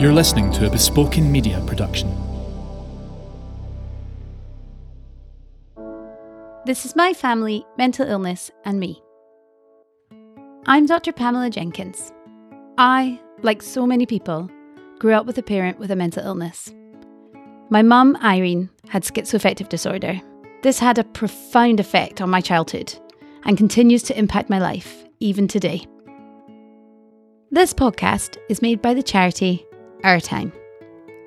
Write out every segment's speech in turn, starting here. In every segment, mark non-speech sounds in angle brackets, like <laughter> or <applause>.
You're listening to a Bespoken Media production. This is my family, mental illness, and me. I'm Dr. Pamela Jenkins. I, like so many people, grew up with a parent with a mental illness. My mum, Irene, had schizoaffective disorder. This had a profound effect on my childhood and continues to impact my life, even today. This podcast is made by the charity Our Time.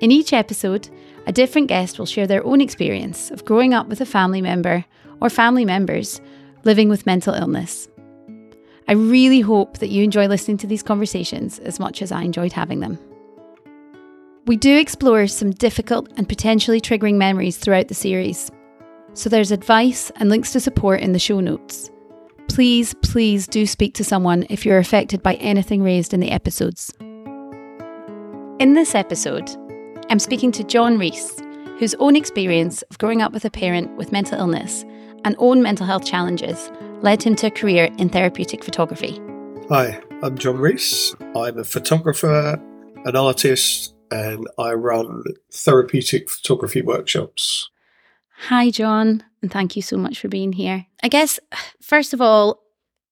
In each episode, a different guest will share their own experience of growing up with a family member or family members living with mental illness. I really hope that you enjoy listening to these conversations as much as I enjoyed having them. We do explore some difficult and potentially triggering memories throughout the series, so there's advice and links to support in the show notes please, please do speak to someone if you're affected by anything raised in the episodes. In this episode, I'm speaking to Jon Rees, whose own experience of growing up with a parent with mental illness and own mental health challenges led him to a career in therapeutic photography. Hi, I'm Jon Rees. I'm a photographer, an artist, and I run therapeutic photography workshops. Hi, Jon, and thank you so much for being here. I guess, first of all,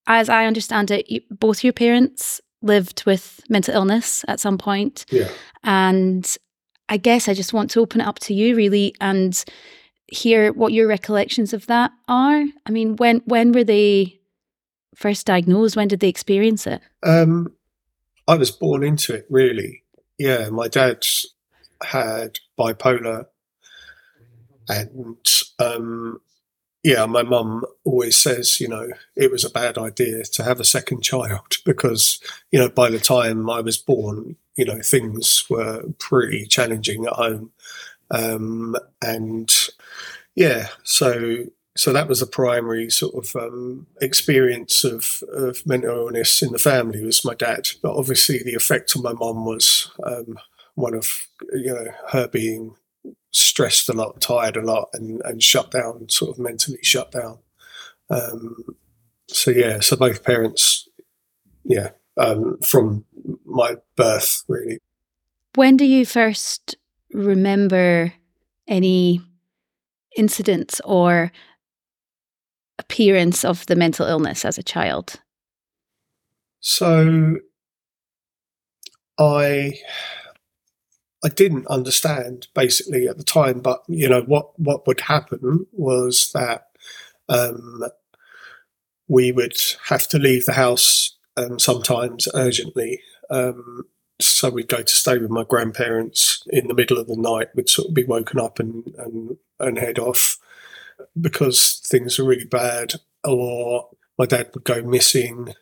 as I understand it, you, both your parents lived with mental illness at some point. Yeah. And I guess I just want to open it up to you, really, and hear what your recollections of that are. I mean, when when were they first diagnosed? When did they experience it? Um, I was born into it, really. Yeah, my dad's had bipolar and um, yeah, my mum always says, you know, it was a bad idea to have a second child <laughs> because, you know, by the time I was born, you know, things were pretty challenging at home. Um, and yeah, so so that was the primary sort of um, experience of, of mental illness in the family was my dad. But obviously, the effect on my mum was um, one of you know her being stressed a lot, tired a lot, and, and shut down, sort of mentally shut down. Um, so yeah, so both parents, yeah, um, from my birth, really. When do you first remember any incidents or appearance of the mental illness as a child? So I I didn't understand basically at the time, but you know what what would happen was that um, we would have to leave the house um, sometimes urgently. Um, so we'd go to stay with my grandparents in the middle of the night. We'd sort of be woken up and and, and head off because things were really bad, or my dad would go missing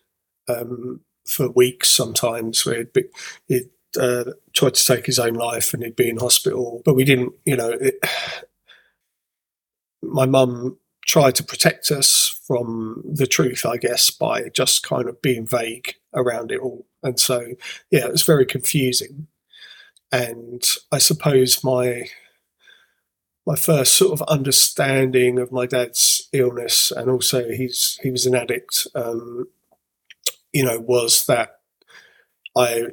um, for weeks sometimes. Where he'd, be, he'd uh, tried to take his own life and he'd be in hospital. But we didn't, you know, it, <sighs> my mum tried to protect us from the truth, I guess, by just kind of being vague around it all. And so, yeah, it was very confusing. And I suppose my my first sort of understanding of my dad's illness, and also he's he was an addict, um, you know, was that I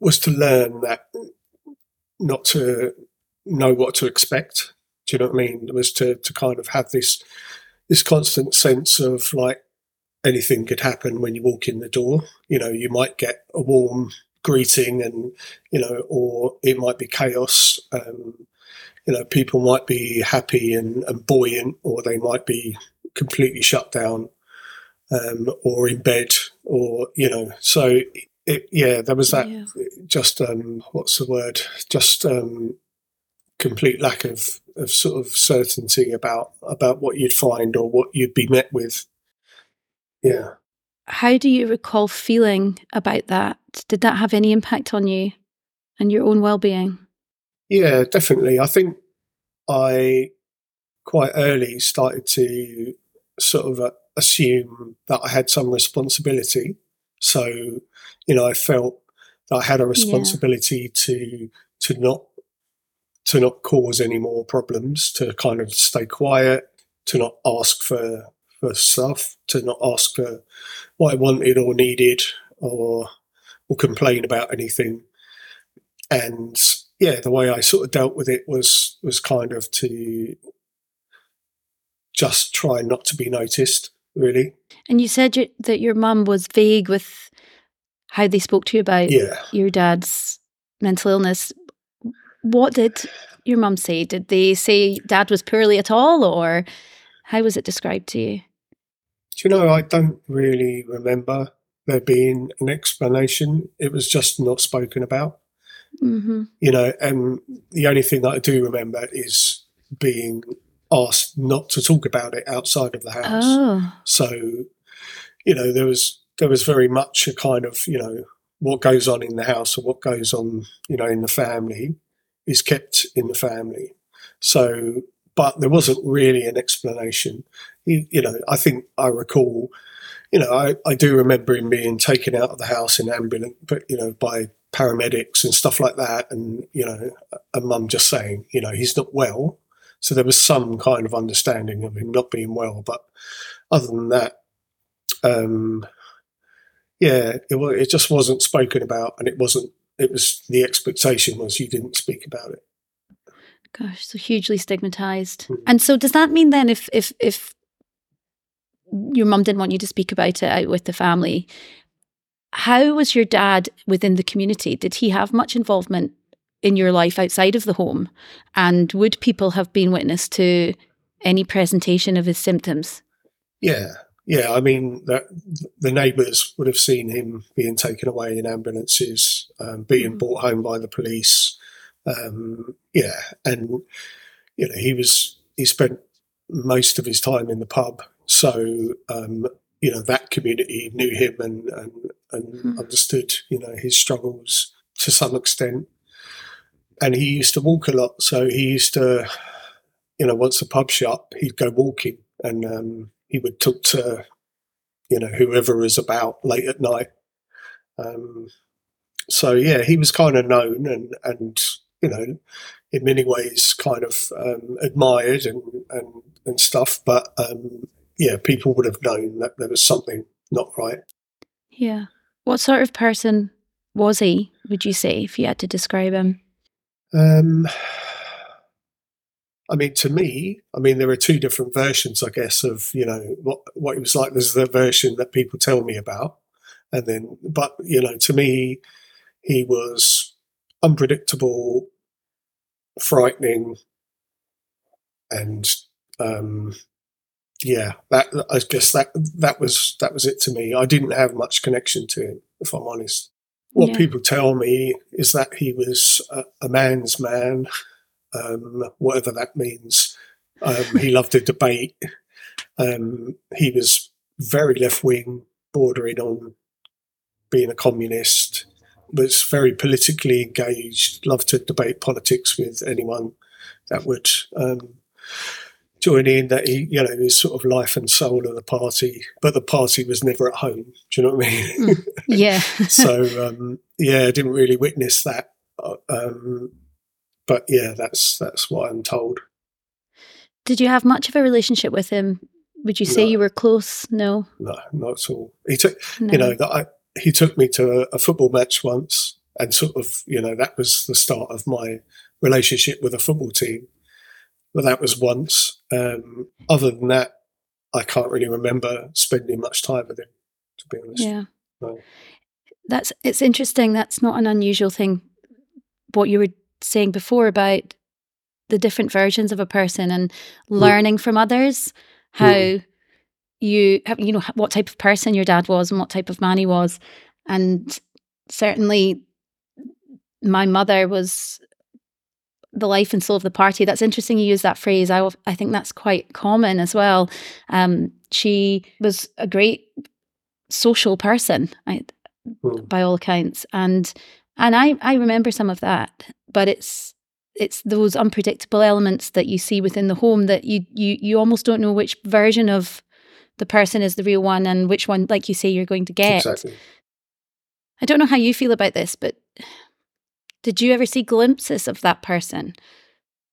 was to learn that not to know what to expect. Do you know what I mean? It was to to kind of have this this constant sense of like anything could happen when you walk in the door. You know, you might get a warm greeting, and you know, or it might be chaos. Um, you know, people might be happy and, and buoyant, or they might be completely shut down, um, or in bed, or you know. So it, yeah, there was that yeah. just um, what's the word? Just um, complete lack of, of sort of certainty about about what you'd find or what you'd be met with. Yeah. How do you recall feeling about that? Did that have any impact on you and your own well being? Yeah, definitely. I think I quite early started to sort of uh, assume that I had some responsibility. So you know, I felt that I had a responsibility yeah. to to not to not cause any more problems, to kind of stay quiet, to not ask for for stuff, to not ask for what I wanted or needed or or complain about anything. And yeah, the way I sort of dealt with it was was kind of to just try not to be noticed, really. And you said you, that your mum was vague with how they spoke to you about Yeah. your dad's mental illness. What did your mum say? Did they say dad was poorly at all, or how was it described to you? Do you know, I don't really remember there being an explanation. It was just not spoken about. hmm you know, and the only thing that I do remember is being asked not to talk about it outside of the house. Oh, So, you know, there was there was very much a kind of, you know, what goes on in the house or what goes on, you know, in the family is kept in the family. So, but there wasn't really an explanation. You, you know, I think I recall, you know, I, I do remember him being taken out of the house in ambulance, but you know, by paramedics and stuff like that, and you know, a mum just saying, you know, he's not well. So there was some kind of understanding of him not being well, but other than that, um, yeah, it it just wasn't spoken about, and it wasn't. It was the expectation was you didn't speak about it. gosh, so hugely stigmatized. Mhm. And so, does that mean then, if if if your mum didn't want you to speak about it out with the family, how was your dad within the community? Did he have much involvement in your life outside of the home? And would people have been witness to any presentation of his symptoms? Yeah, yeah. I mean, that the neighbours would have seen him being taken away in ambulances, um, being Mhm. brought home by the police. Um, yeah, and you know, he was he spent most of his time in the pub, so um, you know that community knew him and and, and Hmm. understood you know his struggles to some extent. And he used to walk a lot, so he used to, you know, once the pub shut, he'd go walking, and um, he would talk to, you know, whoever was about late at night. Um, so yeah, he was kind of known and and you know, in many ways, kind of um, admired and and and stuff. But um, yeah, people would have known that there was something not right. Yeah. What sort of person was he, would you say, if you had to describe him? Um, I mean, to me, I mean, there are two different versions, I guess, of you know what what he was like. There's the version that people tell me about, and then, but you know, to me, he was unpredictable, frightening, and um, yeah, that I guess that that was that was it to me. I didn't have much connection to him, if I'm honest. What Yeah. people tell me is that he was a, a man's man, um, whatever that means. Um, he loved to debate. Um, he was very left wing, bordering on being a communist. Was very politically engaged. Loved to debate politics with anyone that would join in. That he, you know, his sort of life and soul of the party. But the party was never at home. Do you know what I mean? Yeah. <laughs> so um, yeah, I didn't really witness that. Uh, Um, but yeah, that's that's what I'm told. Did you have much of a relationship with him? Would you say No. you were close? No. No, not at all. He took, no. you know, that I, he took me to a, a football match once, and sort of, you know, that was the start of my relationship with a football team. But that was once. Um, other than that, I can't really remember spending much time with him. To be honest, Yeah. No. That's it's interesting. That's not an unusual thing. What you were saying before about the different versions of a person and learning from others, how you you know what type of person your dad was and what type of man he was, and certainly my mother was the life and soul of the party. That's interesting. You use that phrase. I I think that's quite common as well. Um, she was a great social person. I, Hmm. by all accounts and and I I remember some of that but it's it's those unpredictable elements that you see within the home that you you you almost don't know which version of the person is the real one and which one like you say you're going to get exactly. I don't know how you feel about this but did you ever see glimpses of that person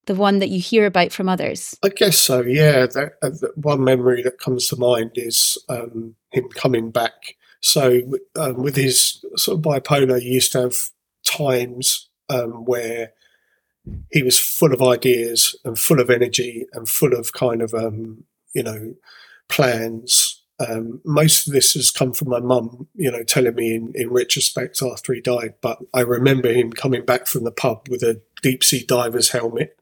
the one that you hear about from others I guess so. Yeah, that, uh, the one memory that comes to mind is um, him coming back So um, with his sort of bipolar, he used to have times um, where he was full of ideas and full of energy and full of kind of um, you know plans. Um, most of this has come from my mum, you know, telling me in, in retrospect after he died. But I remember him coming back from the pub with a deep sea diver's helmet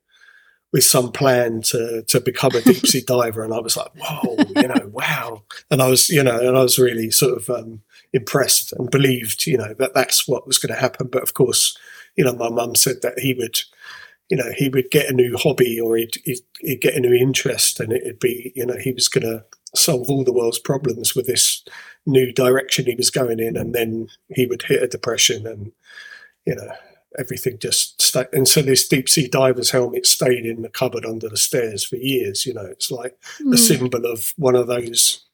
with some plan to to become a deep sea <laughs> diver, and I was like, whoa, you know, wow, and I was, you know, and I was really sort of um, impressed and believed, you know, that that's what was going to happen. But of course, you know, my mum said that he would, you know, he would get a new hobby or he'd, he'd, he'd get a new interest, and it'd be, you know, he was going to solve all the world's problems with this new direction he was going in, and then he would hit a depression and, you know, everything just stayed. And so this deep sea diver's helmet stayed in the cupboard under the stairs for years. You know, it's like mm. a symbol of one of those,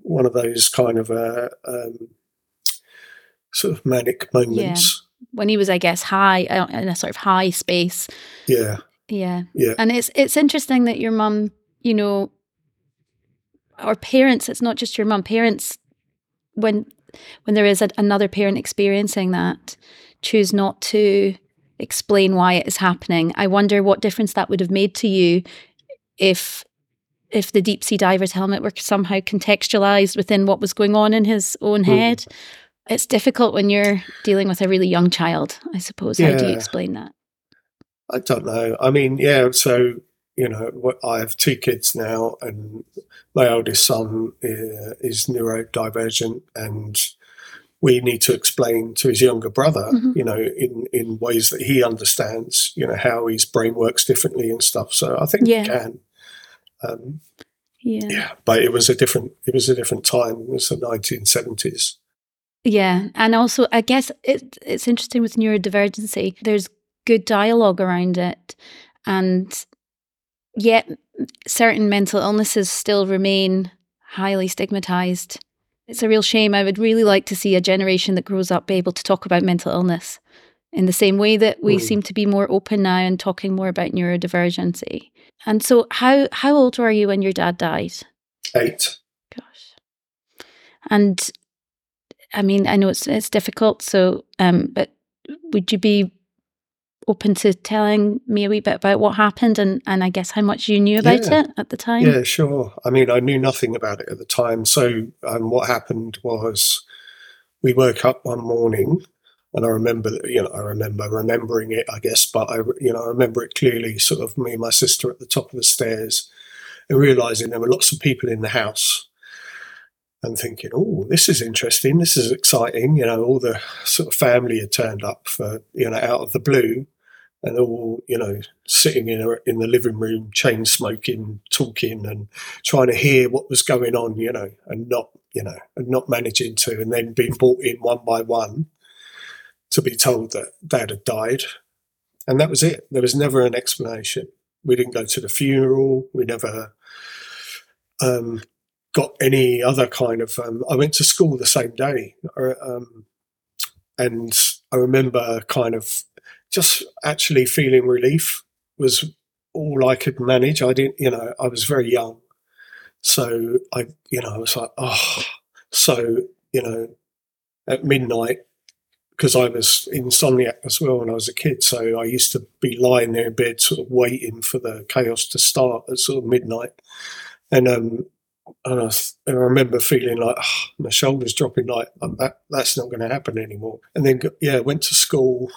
one of those kind of uh, um, sort of manic moments. Yeah. When he was, I guess, high uh, in a sort of high space. Yeah. Yeah. Yeah. And it's it's interesting that your mum, you know, or parents. It's not just your mum. Parents, when when there is a, another parent experiencing that, choose not to explain why it is happening. I wonder what difference that would have made to you if if the deep sea diver's helmet were somehow contextualized within what was going on in his own hmm. head. Mm. It's difficult when you're dealing with a really young child, I suppose. Yeah. How do you explain that? I don't know. I mean, yeah, so you know, I have two kids now, and my oldest son uh, is neurodivergent, and we need to explain to his younger brother, mm-hmm. you know, in, in ways that he understands, you know, how his brain works differently and stuff. So I think yeah. we can. Um, yeah. yeah, but it was a different it was a different time. It was the nineteen seventies. Yeah, and also I guess it, it's interesting with neurodivergency. There's good dialogue around it, and yet certain mental illnesses still remain highly stigmatized it's a real shame. I would really like to see a generation that grows up be able to talk about mental illness in the same way that we mm. seem to be more open now and talking more about neurodivergency. And so, how how old were you when your dad died? Eight. Gosh. And I mean, I know it's it's difficult. So, um, but would you be open to telling me a wee bit about what happened and, and I guess how much you knew about yeah. it at the time? Yeah, sure. I mean, I knew nothing about it at the time. So, um, what happened was we woke up one morning and I remember, you know, I remember remembering it, I guess, but I, you know, I remember it clearly. Sort of me and my sister at the top of the stairs, and realizing there were lots of people in the house, and thinking, "Oh, this is interesting. This is exciting." You know, all the sort of family had turned up for you know out of the blue, and all you know sitting in a, in the living room, chain smoking, talking, and trying to hear what was going on, you know, and not you know, and not managing to, and then being brought in one by one to be told that dad had died, and that was it. There was never an explanation. We didn't go to the funeral. We never um, got any other kind of. Um, I went to school the same day, uh, um, and I remember kind of just actually feeling relief was all I could manage. I didn't, you know, I was very young. So I, you know, I was like, oh, so, you know, at midnight, because I was insomniac as well when I was a kid. So I used to be lying there in bed, sort of waiting for the chaos to start at sort of midnight. And, um, and I, I remember feeling like oh, my shoulders dropping, like that, that's not going to happen anymore. And then, yeah, went to school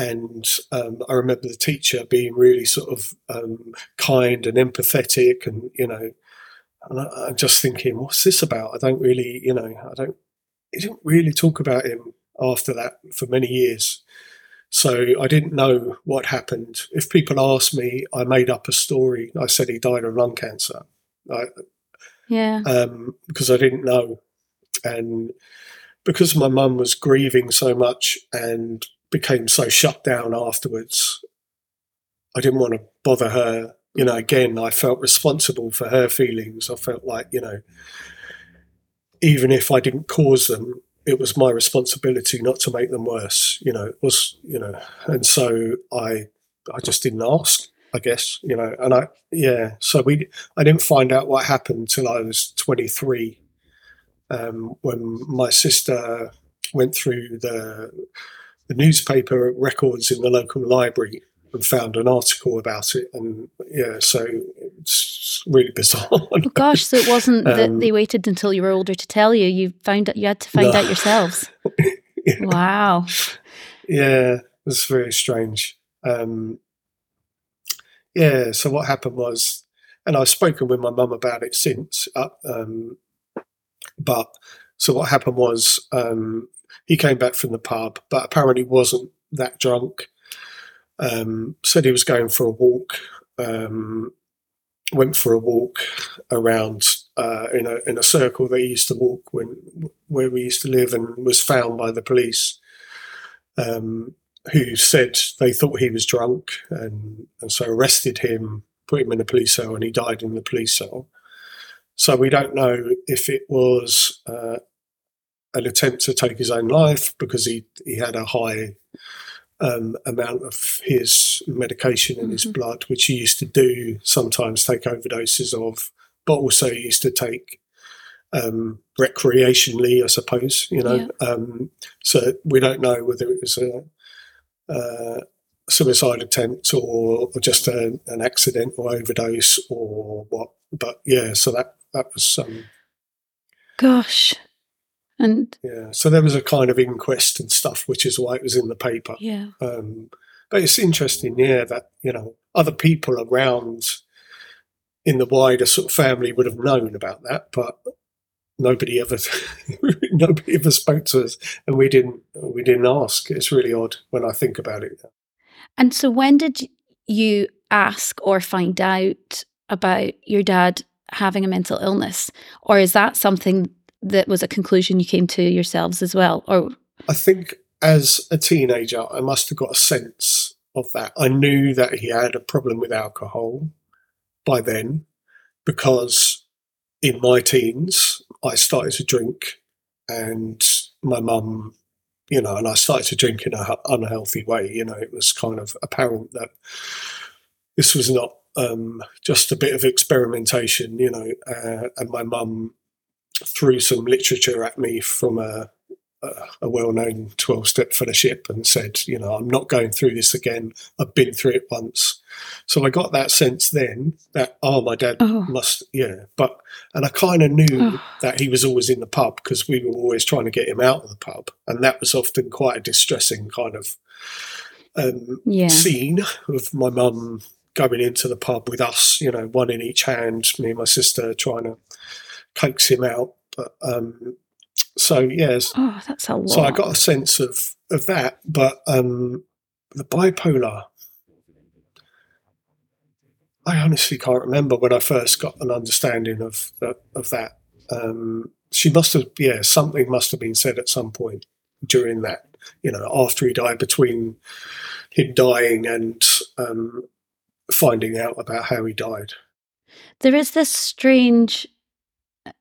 and um, I remember the teacher being really sort of um, kind and empathetic, and you know, and I, am just thinking, what's this about? I don't really, you know, I don't. He didn't really talk about him after that for many years, so I didn't know what happened. If people asked me, I made up a story. I said he died of lung cancer. I, yeah. Um, because I didn't know, and because my mum was grieving so much and became so shut down afterwards. I didn't want to bother her. You know, again, I felt responsible for her feelings. I felt like, you know, even if I didn't cause them, it was my responsibility not to make them worse. You know, it was, you know, and so I, I just didn't ask. I guess you know, and I, yeah. So we, I didn't find out what happened until I was twenty three, um, when my sister went through the the newspaper records in the local library and found an article about it, and yeah, so it's really bizarre. <laughs> Oh gosh, so it wasn't that Um, they waited until you were older to tell you. You found out you had to find No. out yourselves. <laughs> Wow. yeah, it was very strange. Um, yeah, so what happened was, and I've spoken with my mum about it since, uh, um, but so what happened was um, he came back from the pub, but apparently wasn't that drunk. Um, said he was going for a walk. Um, went for a walk around uh, in a in a circle that he used to walk when where we used to live, and was found by the police um, who said they thought he was drunk and, and so arrested him, put him in a police cell, and he died in the police cell. So we don't know if it was uh, an attempt to take his own life because he, he had a high um, amount of his medication in his Mhm. blood, which he used to do sometimes take overdoses of, but also he used to take um, recreationally, I suppose, you know. Um, so we don't know whether it was a, uh, suicide attempt or, or just a, an accidental overdose or what. But yeah, so that that was um, Gosh. And yeah. So there was a kind of inquest and stuff, which is why it was in the paper. yeah. Um, but it's interesting, yeah, that you know other people around in the wider sort of family would have known about that, but nobody ever <laughs> nobody ever spoke to us, and we didn't we didn't ask. It's really odd when I think about it. And so when did you ask or find out about your dad having a mental illness? Or is that something that was a conclusion you came to yourselves as well? Or I think as a teenager, I must have got a sense of that. I knew that he had a problem with alcohol by then because in my teens, I started to drink and my mum, you know, and I started to drink in an unhealthy way. You know, it was kind of apparent that this was not um, just a bit of experimentation, you know, uh, and my mum threw some literature at me from a a, a well-known 12-step fellowship and said, you know, I'm not going through this again. I've been through it once. So I got that sense then that, oh, my dad Oh. must, yeah. But, and I kind of knew Oh. that he was always in the pub because we were always trying to get him out of the pub. And that was often quite a distressing kind of um, yeah. scene of my mum going into the pub with us, you know, one in each hand, me and my sister trying to coax him out. But um, so yes, Oh, that's a lot. so I got a sense of of that. But um, the bipolar, I honestly can't remember when I first got an understanding of of, of that. Um, she must have, yeah, something must have been said at some point during that. You know, after he died, between him dying and um, finding out about how he died. there is this strange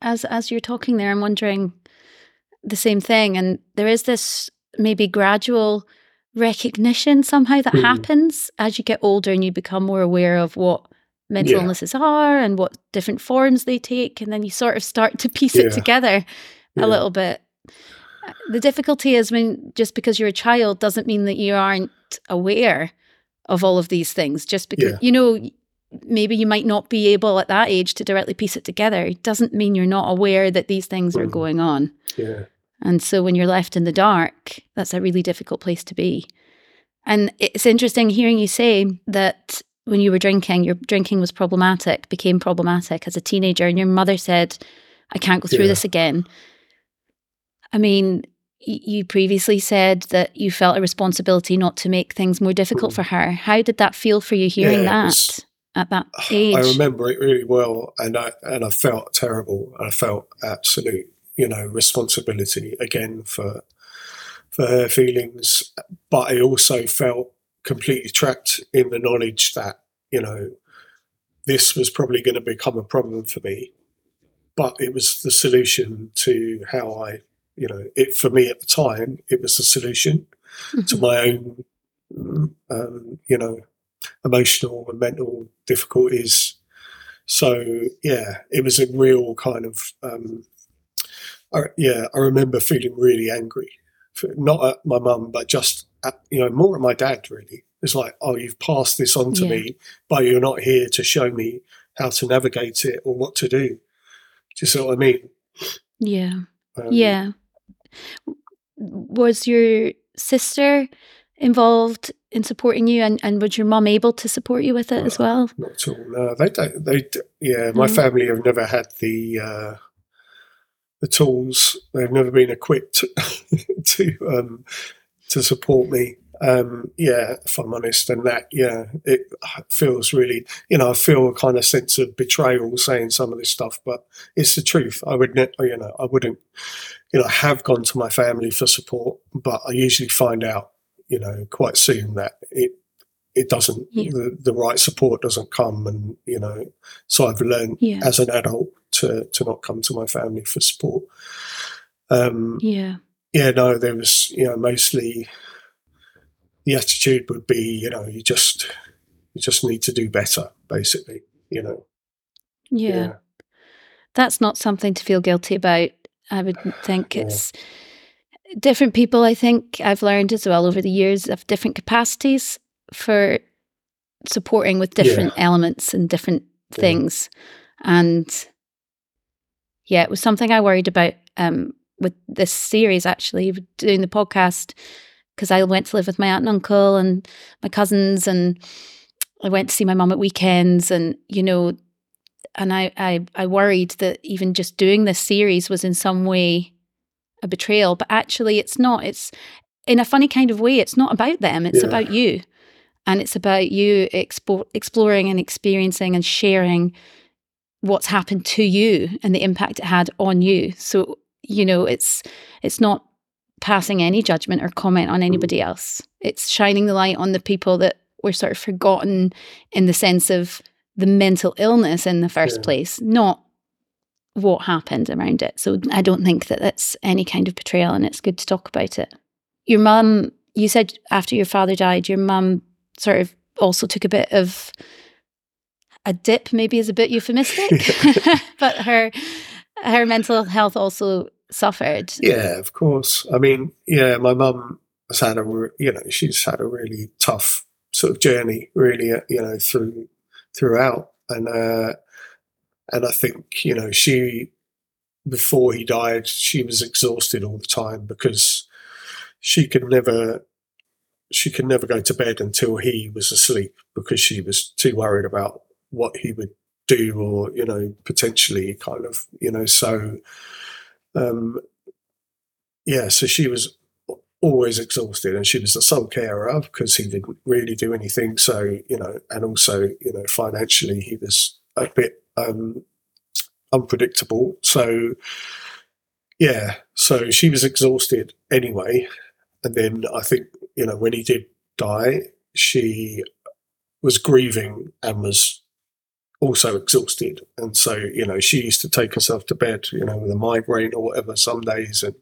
as as you're talking there i'm wondering the same thing and there is this maybe gradual recognition somehow that Hmm. happens as you get older and you become more aware of what mental Yeah. illnesses are and what different forms they take and then you sort of start to piece it together Yeah. a little bit the difficulty is when just because you're a child doesn't mean that you aren't aware of all of these things just because Yeah. you know maybe you might not be able at that age to directly piece it together. It doesn't mean you're not aware that these things are Mhm. going on. Yeah, and so when you're left in the dark that's a really difficult place to be. And it's interesting hearing you say that when you were drinking your drinking was problematic became problematic as a teenager and your mother said i can't go through Yeah. this again. I mean you previously said that you felt a responsibility not to make things more difficult Mm. for her. How did that feel for you hearing Yeah, that at that <sighs> age I remember it really well, and I and I felt terrible. I felt absolute, you know, responsibility again for for her feelings, but I also felt completely trapped in the knowledge that you know this was probably going to become a problem for me, but it was the solution to how I, you know, it for me at the time it was the solution to Mhm. my own, mm, um, you know, emotional and mental difficulties. So yeah, it was a real kind of um, I, yeah, I remember feeling really angry, not at my mum, but just at, you know more at my dad. Really, it's like, oh, you've passed this on to Yeah. me, but you're not here to show me how to navigate it or what to do. Do you see what I mean? Yeah. Um, Yeah. Was your sister involved in supporting you and, and was your mum able to support you with it as well? Not at all. No, they don't. They yeah. My Mm. family have never had the uh, the tools. They've never been equipped <laughs> to um, to support me. Um, yeah, if I'm honest, and that yeah, it feels really. You know, I feel a kind of sense of betrayal saying some of this stuff, but it's the truth. I would, ne- you know, I wouldn't. You know, I have gone to my family for support, but I usually find out, you know, quite soon that it it doesn't Yeah. the, the right support doesn't come and you know so i've learned Yeah. as an adult to to not come to my family for support um Yeah. yeah no there was you know mostly the attitude would be you know you just you just need to do better basically you know Yeah. That's not something to feel guilty about. I would think Yeah. Different people, I think I've learned as well over the years have different capacities for supporting with Yeah. different elements and different Yeah. things. And yeah, it was something I worried about um, with this series actually, doing the podcast, because I went to live with my aunt and uncle and my cousins, and I went to see my mum at weekends, and you know, and I, I I worried that even just doing this series was in some way a betrayal, but actually it's not. It's in a funny kind of way. It's not about them. It's Yeah. about you, and it's about you expo- exploring and experiencing and sharing what's happened to you and the impact it had on you. So you know, it's it's not passing any judgment or comment on mm-hmm. anybody else. It's shining the light on the people that were sort of forgotten in the sense of the mental illness in the first Yeah. place, not what happened around it. So I don't think that that's any kind of betrayal, and it's good to talk about it. Your mum, you said after your father died, your mum sort of also took a bit of a dip, maybe is a bit euphemistic, <laughs> <laughs> but her her mental health also suffered. Yeah, of course. I mean, yeah, my mum has had a, you know, she's had a really tough sort of journey, really, uh, you know, through throughout, and uh, and I think you know she before he died, she was exhausted all the time because she could never she could never go to bed until he was asleep because she was too worried about what he would do or you know potentially kind of you know so um yeah so she was always exhausted and she was the sole carer because he didn't really do anything. So you know and also you know financially he was a bit um unpredictable. So yeah so she was exhausted anyway. And then i think you know when he did die she was grieving and was also exhausted. And so you know she used to take herself to bed you know with a migraine or whatever some days. And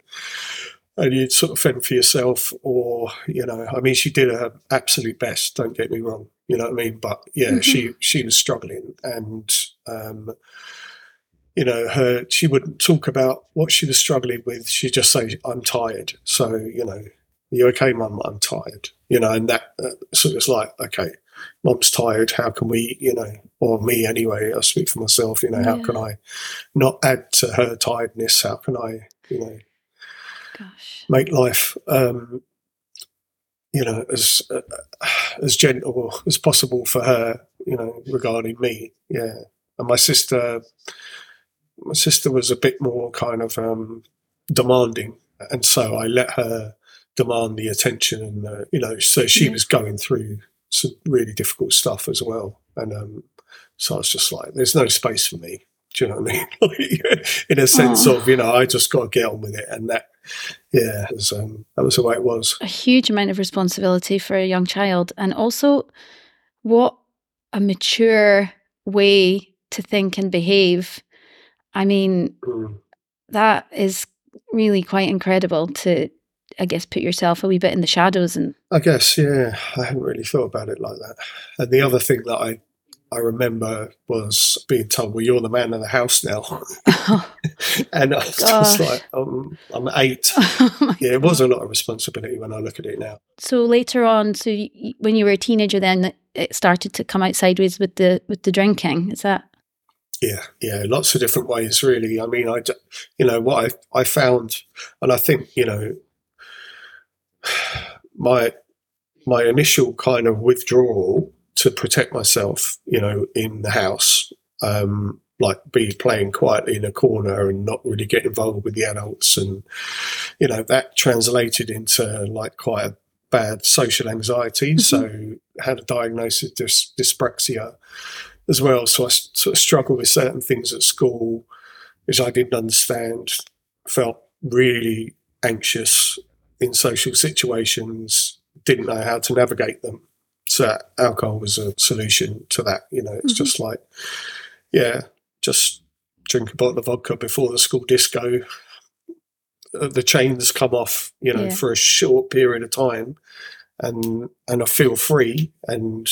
and you'd sort of fend for yourself or you know i mean she did her absolute best don't get me wrong you know what i mean? But yeah Mhm. she she was struggling and um you know her she wouldn't talk about what she was struggling with. She'd just say i'm tired. So you know you okay mum? I'm tired. You know and that uh, so it's like okay mum's tired. How can we you know or me anyway i speak for myself you know how can i not add to her tiredness? How can i you know Gosh. make life um you know as uh, as gentle as possible for her you know regarding me yeah and my sister my sister was a bit more kind of um demanding and so i let her demand the attention and uh, you know so she Yeah. was going through some really difficult stuff as well and um so i was just like there's no space for me do you know what i mean <laughs> in a sense Aw. of you know i just got to get on with it and that yeah was, um, that was the way it was a huge amount of responsibility for a young child and also what a mature way to think and behave i mean Mm. that is really quite incredible to i guess put yourself a wee bit in the shadows and I guess, yeah, I hadn't really thought about it like that. And the other thing that I I remember was being told, "Well, you're the man of the house now," <laughs> <laughs> and I was just like, um, "I'm eight. <laughs> Oh yeah, it was a lot of responsibility when I look at it now. So later on, so you, when you were a teenager, then it started to come out sideways with the with the drinking. Is that? Yeah, yeah, lots of different ways, really. I mean, I, you know, what I I found, and I think you know, <sighs> my my initial kind of withdrawal to protect myself, you know, in the house, um, like be playing quietly in a corner and not really get involved with the adults, and you know that translated into like quite a bad social anxiety. Mm-hmm. So had a diagnosis of dys- dyspraxia as well. So I sort of struggled with certain things at school, which I didn't understand. Felt really anxious in social situations. Didn't know how to navigate them. So alcohol was a solution to that. You know, it's mm-hmm. just like, yeah, just drink a bottle of vodka before the school disco. Uh, the chains come off, you know, yeah. for a short period of time, and and I feel free, and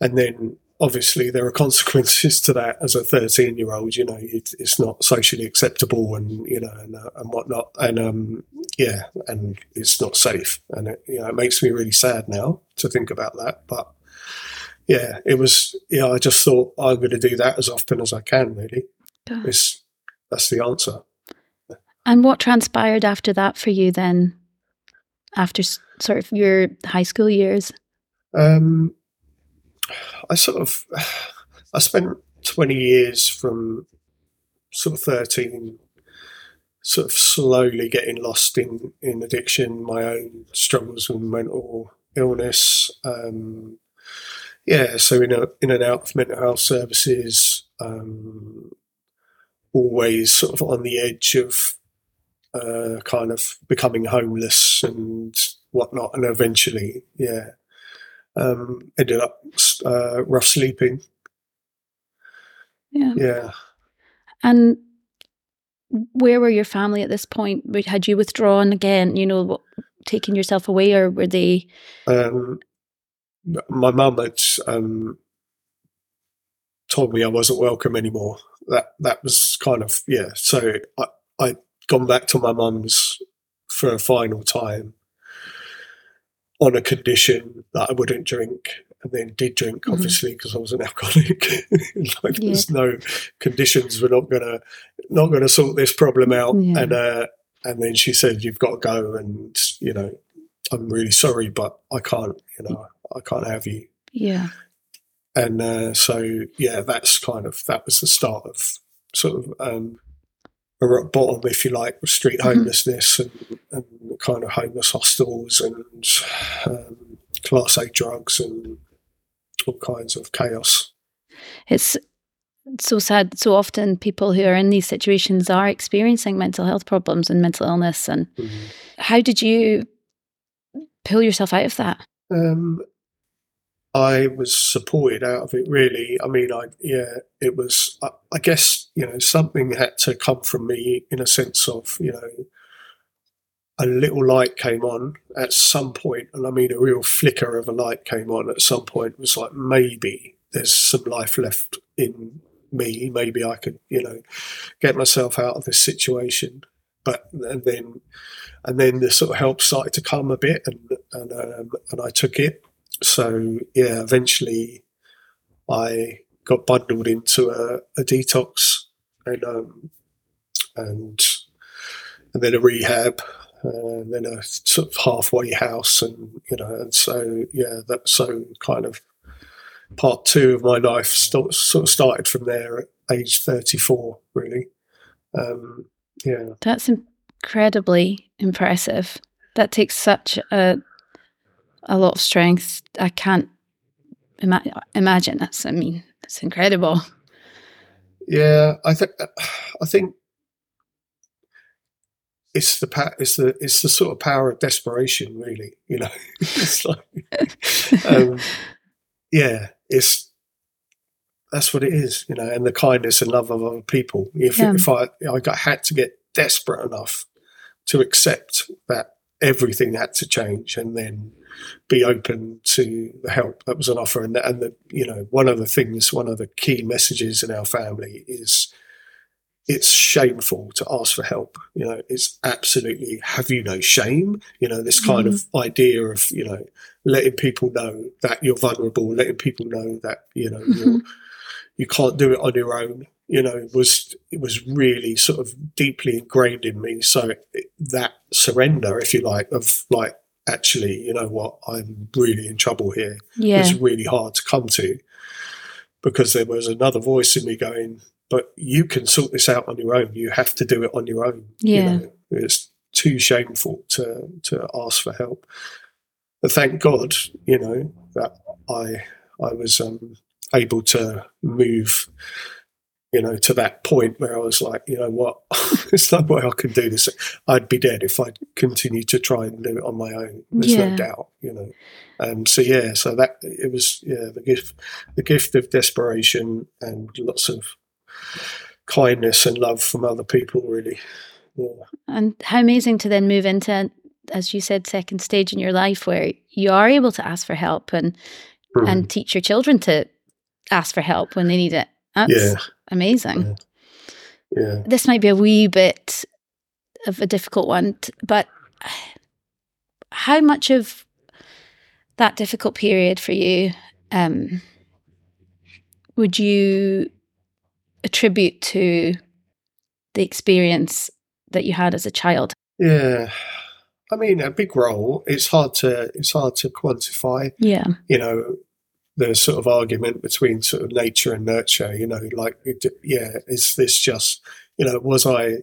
and then obviously there are consequences to that as a 13 year old you know it, it's not socially acceptable and you know and, uh, and whatnot. And um yeah and it's not safe. And it you know it makes me really sad now to think about that. But yeah it was yeah i just thought i'm going to do that as often as i can really. It's that's the answer. And what transpired after that for you then? After sort of your high school years? Um I sort of I spent 20 years from sort of 13 sort of slowly getting lost in in addiction my own struggles with mental illness um, yeah so in a, in and out of mental health services um, always sort of on the edge of uh, kind of becoming homeless and whatnot and eventually yeah um, ended up uh, rough sleeping. Yeah. Yeah. And where were your family at this point? Had you withdrawn again, you know, taking yourself away, or were they? Um, my mum had um, told me I wasn't welcome anymore. That that was kind of yeah. So I I'd gone back to my mum's for a final time, on a condition that I wouldn't drink, and then did drink, mm-hmm. obviously, because mm-hmm. I was an alcoholic. <laughs> like, yeah. there's no conditions. We're not gonna not gonna sort this problem out. Yeah. And uh, and then she said, "You've got to go," and you know, I'm really sorry, but I can't. You know, I can't have you. Yeah. And uh, so, yeah, that's kind of that was the start of sort of um, a rock bottom, if you like, street mm-hmm. homelessness mm-hmm. and, kind of homeless hostels and um, class A drugs and all kinds of chaos. It's so sad. So often, people who are in these situations are experiencing mental health problems and mental illness. And mm-hmm. how did you pull yourself out of that? Um, I was supported out of it. Really, I mean, I yeah, it was. I, I, guess you know something had to come from me in a sense of you know a little light came on at some point, and I mean a real flicker of a light came on at some point. It was like maybe there's some life left in me. Maybe I could you know get myself out of this situation. But and then and then the sort of help started to come a bit, and and um, and I took it so yeah, eventually I got bundled into a, a detox and um, and and then a rehab and then a sort of halfway house and you know and so yeah that so kind of part two of my life st- sort of started from there at age 34 really um, yeah that's incredibly impressive that takes such a a lot of strength. I can't ima- imagine. That's, I mean, it's incredible. Yeah, I think, I think it's the pa- it's the it's the sort of power of desperation, really. You know, <laughs> it's like, um, yeah, it's that's what it is, you know, and the kindness and love of other people. If yeah. if I I got had to get desperate enough to accept that everything had to change, and then be open to the help that was on offer. And, and the, you know, one of the things, one of the key messages in our family is it's shameful to ask for help. You know, it's absolutely have you no shame? You know, this kind mm. of idea of, you know, letting people know that you're vulnerable, letting people know that, you know, you're, you can't do it on your own you know, was it was really sort of deeply ingrained in me. So that surrender, if you like, of like actually, you know what, I'm really in trouble here, yeah. was really hard to come to because there was another voice in me going, "But you can sort this out on your own. You have to do it on your own." Yeah, you know, it's too shameful to to ask for help. But thank God, you know, that I I was um, able to move you know, to that point where I was like, you know what, <laughs> there's no way I can do this. I'd be dead if I continued to try and do it on my own. There's yeah. no doubt, you know. And so yeah, so that it was yeah the gift, the gift of desperation and lots of kindness and love from other people, really. Yeah. And how amazing to then move into, as you said, second stage in your life where you are able to ask for help and mm. and teach your children to ask for help when they need it. That's, yeah amazing. Yeah. yeah. This might be a wee bit of a difficult one, but how much of that difficult period for you um, would you attribute to the experience that you had as a child? Yeah. I mean, a big role. It's hard to it's hard to quantify. Yeah. You know, the sort of argument between sort of nature and nurture. You know, like yeah, is this just you know was I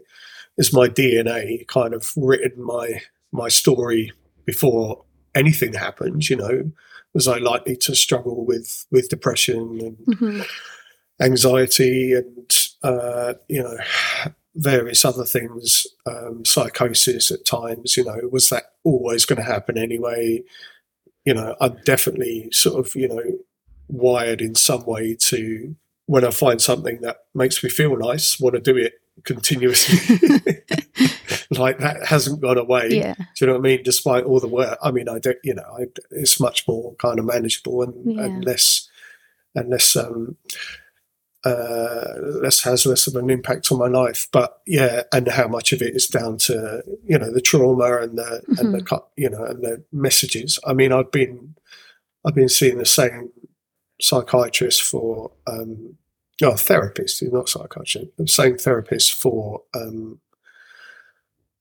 is my DNA kind of written my my story before anything happened? You know, was I likely to struggle with with depression and mm-hmm. Anxiety and uh, you know various other things, um, psychosis at times? You know, was that always going to happen anyway? you know, I'm definitely sort of, you know, wired in some way to when I find something that makes me feel nice, want to do it continuously. <laughs> like that hasn't gone away. Yeah. Do you know what I mean? Despite all the work, I mean, I don't, you know, I, it's much more kind of manageable and, yeah. and less, and less, um, uh, less has less of an impact on my life. But yeah, and how much of it is down to you know the trauma and the mm-hmm. and the mm-hmm. you know and the messages. I mean, I've been I've been seeing the same psychiatrist for um, no therapist, not psychiatrist, the same therapist for um,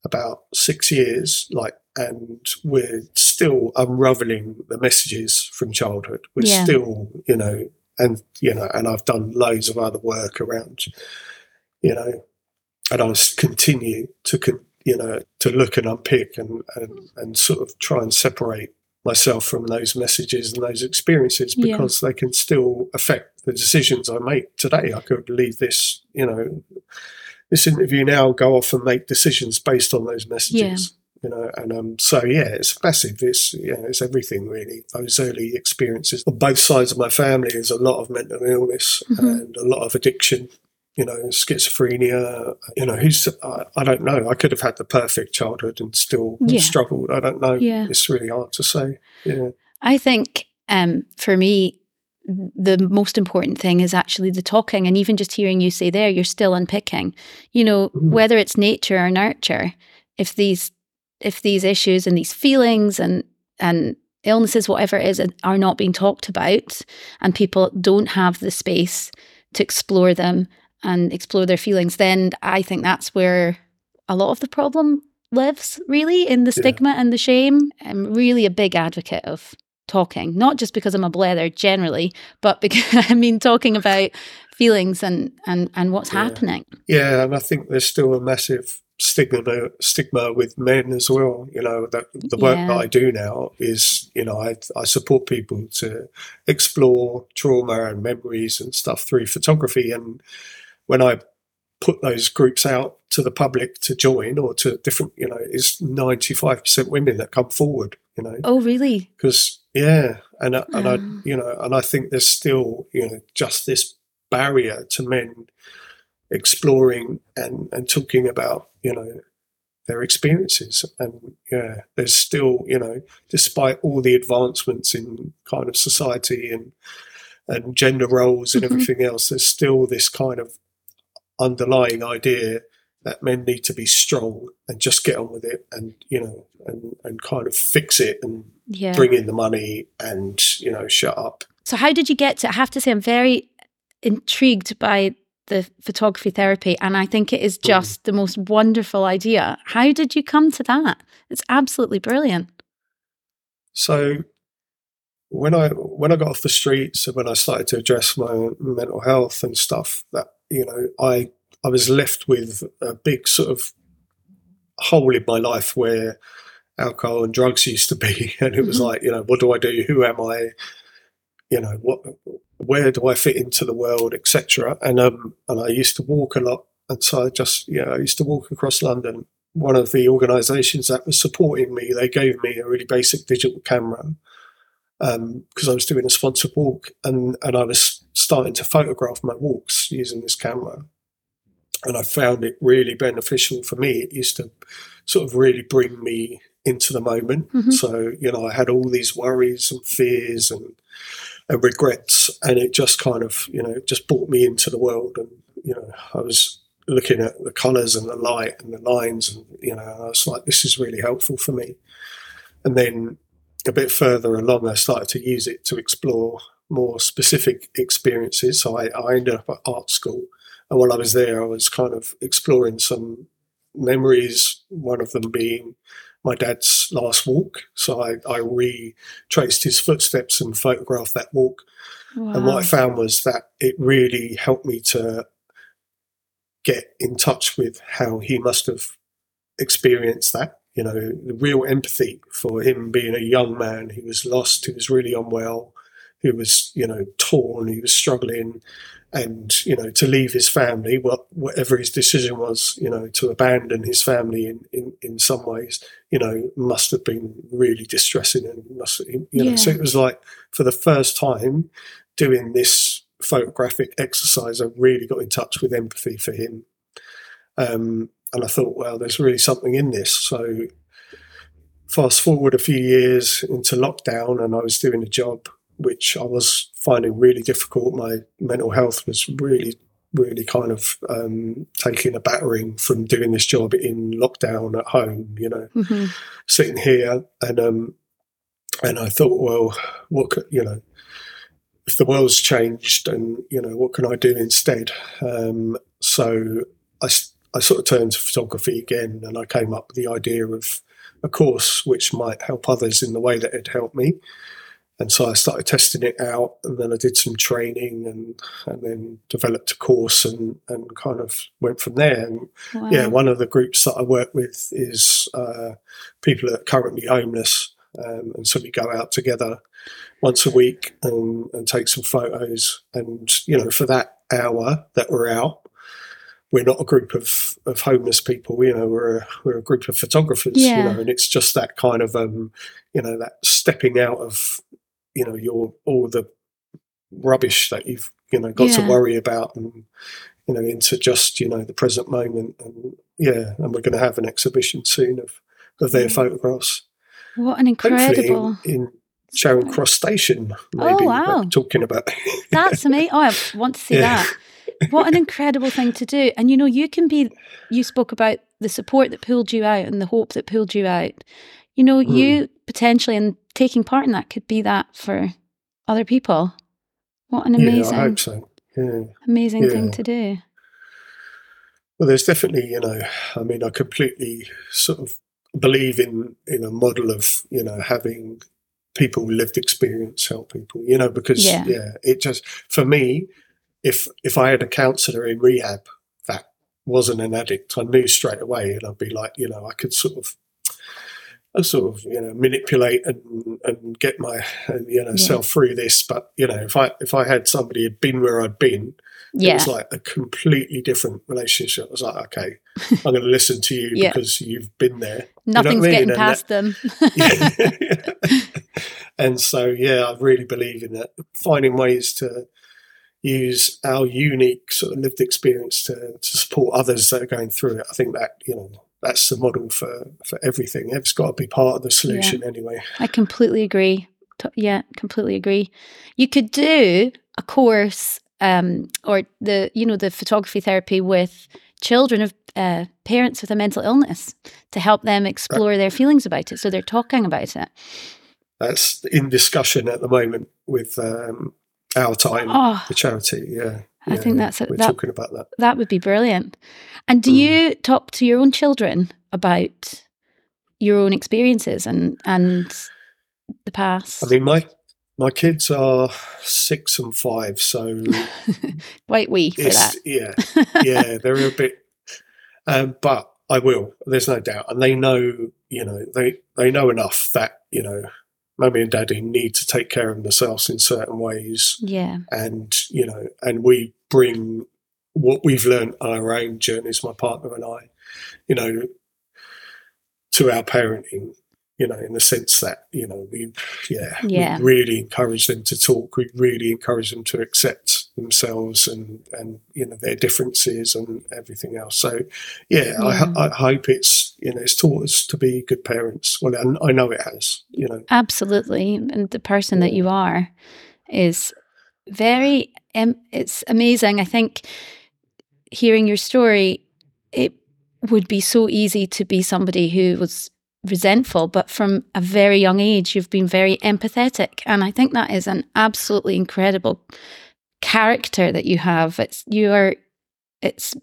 about six years. Like, and we're still unraveling the messages from childhood. We're yeah. still, you know, and you know, and I've done loads of other work around, you know, and I continue to, con- you know, to look and unpick and, and and sort of try and separate myself from those messages and those experiences because yeah. they can still affect the decisions I make today. I could leave this, you know, this interview now, go off and make decisions based on those messages. You know, and um, so yeah, it's massive. It's you know, it's everything really. Those early experiences on both sides of my family is a lot of mental illness mm-hmm. and a lot of addiction you know, schizophrenia. You know, who's I, I, don't know. I could have had the perfect childhood and still yeah. struggled. I don't know. Yeah. It's really hard to say. Yeah. I think um, for me, the most important thing is actually the talking, and even just hearing you say there, you're still unpicking. You know, mm. whether it's nature or nurture. If these if these issues and these feelings and and illnesses, whatever it is, are not being talked about, and people don't have the space to explore them and explore their feelings, then I think that's where a lot of the problem lives, really, in the stigma yeah. and the shame. I'm really a big advocate of talking, not just because I'm a blether generally, but <laughs> because I mean talking about feelings and and and what's yeah. happening. Yeah, and I think there's still a massive stigma stigma with men as well. You know that the work yeah. that I do now is you know I I support people to explore trauma and memories and stuff through photography and when I put those groups out to the public to join or to different, you know, it's 95% women that come forward, you know. Oh, really? Because, yeah. And, and I, ah. you know, and I think there's still, you know, just this barrier to men exploring and, and talking about, you know, their experiences. And yeah, there's still, you know, despite all the advancements in kind of society and and gender roles and Mhm. everything else, there's still this kind of underlying idea that men need to be strong and just get on with it and you know and and kind of fix it and Yeah. bring in the money and you know shut up So, how did you get to? I have to say, I'm very intrigued by the photography therapy, and I think it is Mm. just the most wonderful idea. How did you come to that? It's absolutely brilliant. so when i when i got off the streets and when i started to address my mental health and stuff that you know i i was left with a big sort of hole in my life where alcohol and drugs used to be <laughs> and it was Mhm. like you know what do i do who am i you know what where do i fit into the world etc and um and i used to walk a lot and so i just you know i used to walk across london one of the organizations that was supporting me they gave me a really basic digital camera because I was doing a sponsored walk and, and I was starting to photograph my walks using this camera. And I found it really beneficial for me. It used to sort of really bring me into the moment. Mhm. So, you know, I had all these worries and fears and regrets, and it just kind of, you know, just brought me into the world. And, you know, I was looking at the colours and the light and the lines, and, you know, I was like, this is really helpful for me. And then a bit further along, I started to use it to explore more specific experiences. So I, I ended up at art school. And while I was there, I was kind of exploring some memories, one of them being my dad's last walk. So I, I retraced his footsteps and photographed that walk. And what I found was that it really helped me to get in touch with how he must have experienced that. You know, the real empathy for him being a young man. He was lost, he was really unwell, he was, you know, torn, he was struggling. And, you know, to leave his family, what, whatever his decision was, you know, to abandon his family in, in, in some ways, you know, must have been really distressing. And must, you know, so it was like for the first time, doing this photographic exercise, I really got in touch with empathy for him. Um, and I thought, well, there's really something in this. So fast forward a few years into lockdown, and I was doing a job which I was finding really difficult. My mental health was really, really kind of um, taking a battering from doing this job in lockdown at home. You know, Mhm. sitting here and um and I thought, well, what could you know, if the world's changed, and you know, what can I do instead? Um, so I sort of turned to photography again, and I came up with the idea of a course which might help others in the way that it helped me. And so I started testing it out, and then I did some training, and and then developed a course, and and kind of went from there. And Wow. yeah, one of the groups that I work with is uh, people that are currently homeless, um, and so we go out together once a week and, and take some photos. And you know, for that hour that we're out, we're not a group of, of homeless people. You know, we're a, we're a group of photographers. Yeah. You know, and it's just that kind of um, you know that stepping out of you know your all the rubbish that you've you know got to worry about and you know into just you know the present moment and yeah and we're going to have an exhibition soon of of their Mm. photographs What an hopefully incredible. in, in Charing Cross Station maybe Oh, wow. talking about <laughs> That's amazing. Oh, I want to see Yeah. that. What an incredible thing to do. And you know, you can be, you spoke about the support that pulled you out and the hope that pulled you out. You know, Hmm. you potentially, and taking part in that could be that for other people. What an yeah amazing, I hope so yeah amazing thing to do. well there's definitely you know I mean I completely sort of believe in in a model of you know having people with lived experience help people you know because Yeah. yeah it just for me if if I had a counsellor in rehab that wasn't an addict, I knew straight away, and I'd be like, you know, I could sort of, I sort of, you know, manipulate and and get my, you know, Yeah. self through this. But you know, if I if I had somebody who'd been where I'd been, it was like a completely different relationship. I was like, okay, I'm going to listen to you <laughs> Yeah. because you've been there. know Nothing's mean? getting And past them. <laughs> And so, yeah, I really believe in that. Finding ways to use our unique sort of lived experience to, to support others that are going through it. I think that, you know, that's the model for for everything. It's got to be part of the solution anyway. I completely agree. Yeah, completely agree. You could do a course um, or the you know the photography therapy with children of uh, parents with a mental illness to help them explore their feelings about it. So they're talking about it. That's in discussion at the moment with um, our time, Oh, the charity. Yeah, I think that's a, we're that talking about that. that would be brilliant. And do Mm. you talk to your own children about your own experiences and and the past? I mean, my my kids are six and five, so <laughs> Quite wee for that. yeah, <laughs> yeah, they're a bit. Um, but I will. There's no doubt, and they know. You know, they they know enough that you know, mummy and daddy need to take care of themselves in certain ways, yeah. and you know, and we bring what we've learned on our own journeys, my partner and I, you know, to our parenting. You know, in the sense that you know we, yeah, Yeah. we really encourage them to talk. We really encourage them to accept themselves and and you know their differences and everything else. So, yeah, I, I hope it's you know it's taught us to be good parents. Well, and I know it has. You know, Absolutely. And the person that you are is very, um, it's amazing. I think hearing your story, it would be so easy to be somebody who was resentful, but from a very young age, you've been very empathetic. And I think that is an absolutely incredible character that you have. It's, you are, it's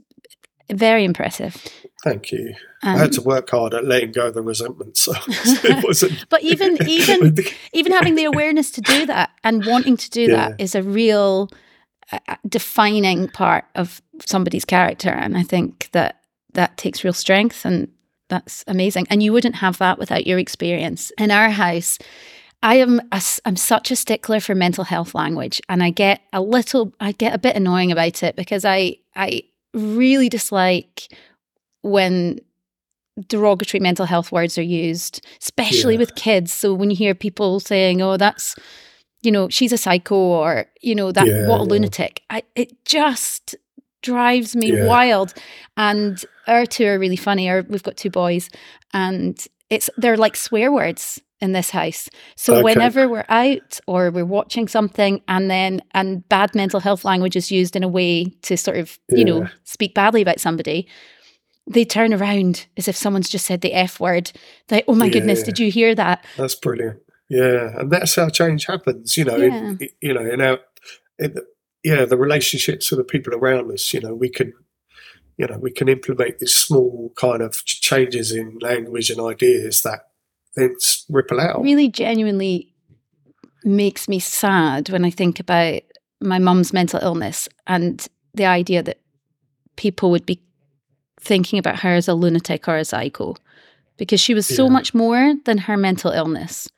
very impressive. Thank you. I had to work hard at letting go of the resentment, so <laughs> it <laughs> wasn't. but even, <laughs> even, even having the awareness to do that and wanting to do Yeah. that is a real uh, uh, defining part of somebody's character and i think that that takes real strength and that's amazing and you wouldn't have that without your experience in our house i am a i'm such a stickler for mental health language and i get a little i get a bit annoying about it because i i really dislike when derogatory mental health words are used, especially Yeah. with kids. So when you hear people saying, "Oh, that's you know, she's a psycho," or you know, that Yeah, what a yeah. lunatic, I, it just drives me wild. And our two are really funny. Our, we've got two boys, and it's they're like swear words in this house. So Okay. whenever we're out or we're watching something, and then and bad mental health language is used in a way to sort of you know speak badly about somebody they turn around as if someone's just said the F word. Like, oh my goodness, did you hear that? That's brilliant. Yeah, and that's how change happens. You know, Yeah. in, you know, in our, in the, yeah, the relationships with the people around us. You know, we can, you know, we can implement these small kind of changes in language and ideas that then ripple out. Really genuinely makes me sad when I think about my mum's mental illness and the idea that people would be thinking about her as a lunatic or a psycho because she was so Yeah. much more than her mental illness.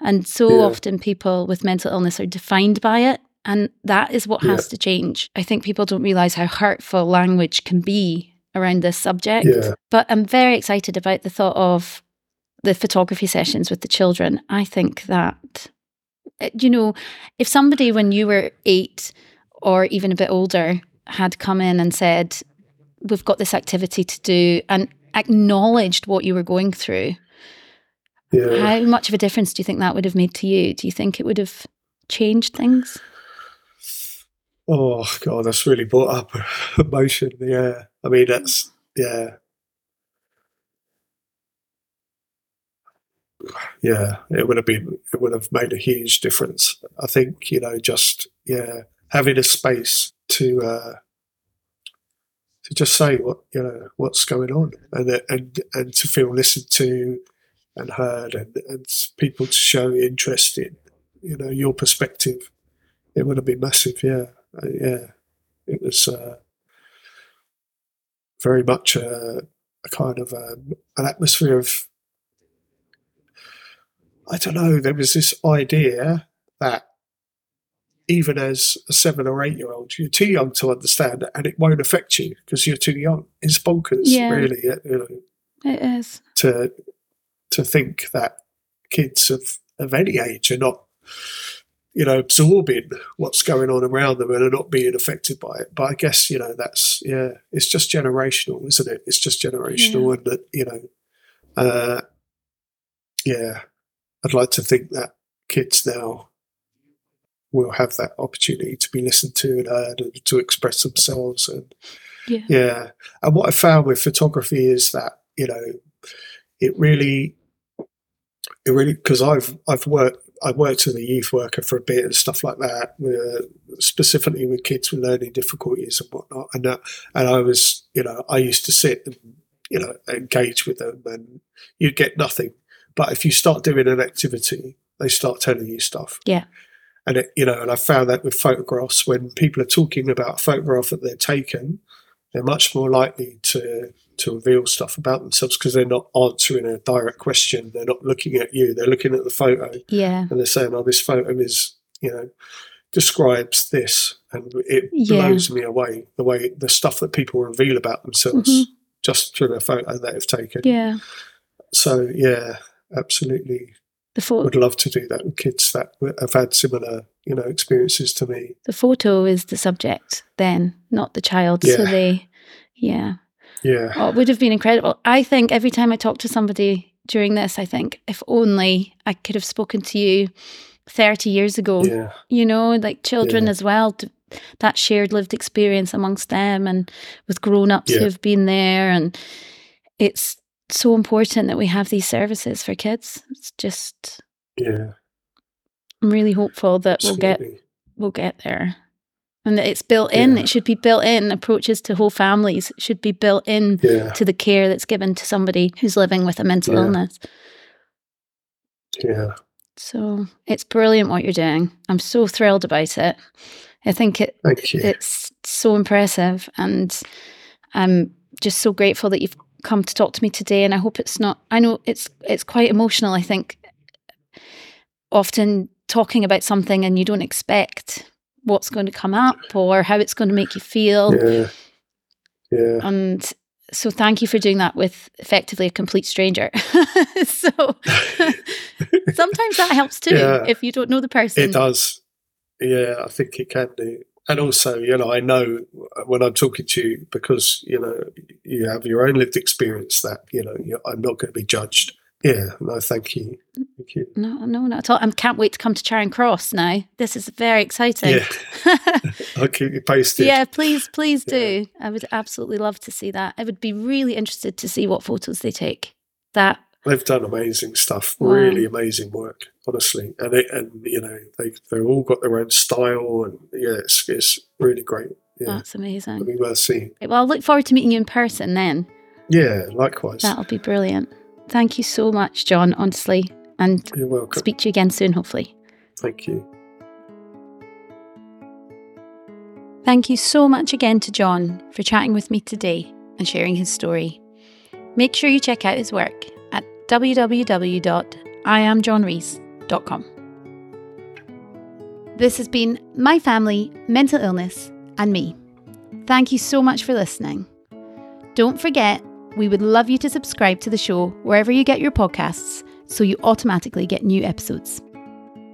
And so Yeah. often people with mental illness are defined by it. And that is what has to change. I think people don't realize how hurtful language can be around this subject. Yeah. But I'm very excited about the thought of the photography sessions with the children. I think that, uh, you know, if somebody when you were eight or even a bit older had come in and said, We've got this activity to do, and acknowledged what you were going through, Yeah. how much of a difference do you think that would have made to you? Do you think it would have changed things? Oh God, that's really brought up <laughs> emotion. Yeah, I mean that's yeah, yeah. It would have been. It would have made a huge difference. I think you know, just yeah, having a space to uh, to just say what you know what's going on, and and and to feel listened to and heard, and and people to show interest in you know your perspective. It would have been massive. Yeah uh, yeah, it was uh, very much a, a kind of um, an atmosphere of I don't know. There was this idea that even as a seven or eight year old, you're too young to understand it, and it won't affect you because you're too young. It's bonkers, Yeah. really. You know, It is. to to think that kids of of any age are not you know, absorbing what's going on around them and are not being affected by it. But I guess, you know, that's, yeah, it's just generational, isn't it? It's just generational. And that, you know, uh, yeah, I'd like to think that kids now will have that opportunity to be listened to and heard and to express themselves. And Yeah. yeah. And what I found with photography is that, you know, it really, it really, because I've, I've worked, I worked as a youth worker for a bit and stuff like that, uh, specifically with kids with learning difficulties and whatnot. And that, and I was, you know, I used to sit and, you know, engage with them and you'd get nothing. But if you start doing an activity, they start telling you stuff. Yeah. And it, you know, and I found that with photographs, when people are talking about a photograph that they're taken, they're much more likely to to reveal stuff about themselves because they're not answering a direct question. They're not looking at you. They're looking at the photo Yeah. and they're saying, "Oh, this photo is, you know, describes this," and it Yeah. blows me away the way the stuff that people reveal about themselves Mhm. just through a photo that they've taken. Yeah. So yeah, absolutely, The would love to do that with kids that have had similar, you know, experiences to me. the photo is the subject then, not the child. So they, yeah. Yeah, Oh, it would have been incredible. I think every time I talk to somebody during this, I think if only I could have spoken to you 30 years ago, yeah, you know, like children Yeah. as well, to, that shared lived experience amongst them and with grown ups Yeah. who've been there. And it's so important that we have these services for kids. It's just, yeah. I'm really hopeful that we'll get we'll get there. And that it's built in. Yeah. It should be built in. Approaches to whole families should be built in Yeah, to the care that's given to somebody who's living with a mental Yeah. illness. yeah. So it's brilliant what you're doing. I'm so thrilled about it. I think it it's so impressive and I'm just so grateful that you've come to talk to me today and I hope it's not I know it's it's quite emotional I think often talking about something and you don't expect what's going to come up or how it's going to make you feel yeah, yeah. and so thank you for doing that with effectively a complete stranger <laughs> so <laughs> sometimes that helps too Yeah. if you don't know the person It does. Yeah, I think it can do. And also, you know, I know when I'm talking to you because, you know, you have your own lived experience that, you know, you're, I'm not going to be judged. Yeah, no, thank you. Thank you. No, no, not at all. I can't wait to come to Charing Cross now. This is very exciting. Yeah, <laughs> I'll keep you posted. yeah, please, please Yeah. do. I would absolutely love to see that. I would be really interested to see what photos they take. That They've done amazing stuff, Wow. really amazing work, honestly. And it, and you know, they they've all got their own style, and yeah, it's it's really great. Yeah, that's amazing. it'll be worth seeing. Well, I'll look forward to meeting you in person then. Yeah, likewise. That'll be brilliant. Thank you so much, Jon, honestly. And You're welcome. speak to you again soon, hopefully. Thank you. Thank you so much again to Jon for chatting with me today and sharing his story. Make sure you check out his work www.iamjohnrees.com. This has been My Family, Mental Illness, and Me. Thank you so much for listening. Don't forget, we would love you to subscribe to the show wherever you get your podcasts so you automatically get new episodes.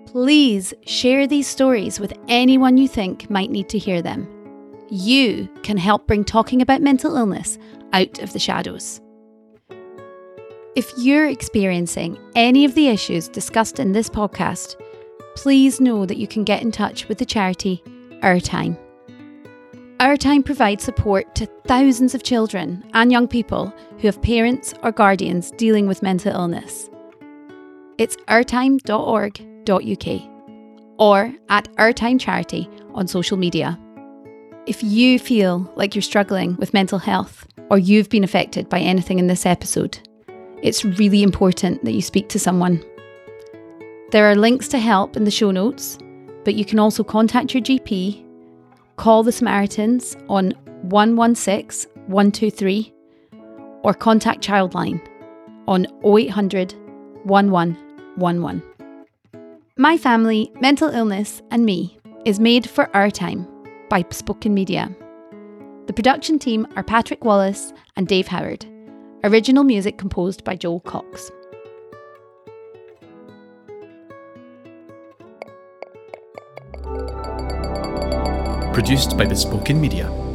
Please share these stories with anyone you think might need to hear them. You can help bring talking about mental illness out of the shadows. If you're experiencing any of the issues discussed in this podcast, please know that you can get in touch with the charity Our Time. Our Time provides support to thousands of children and young people who have parents or guardians dealing with mental illness. It's ourtime.org.uk or at Our Time Charity on social media. If you feel like you're struggling with mental health or you've been affected by anything in this episode, it's really important that you speak to someone. There are links to help in the show notes, but you can also contact your GP, call the Samaritans on 116 123, or contact Childline on 0800 1111. My Family, Mental Illness and Me is made for our time by Spoken Media. The production team are Patrick Wallace and Dave Howard. Original music composed by Joel Cox. Produced by Bespoken Media.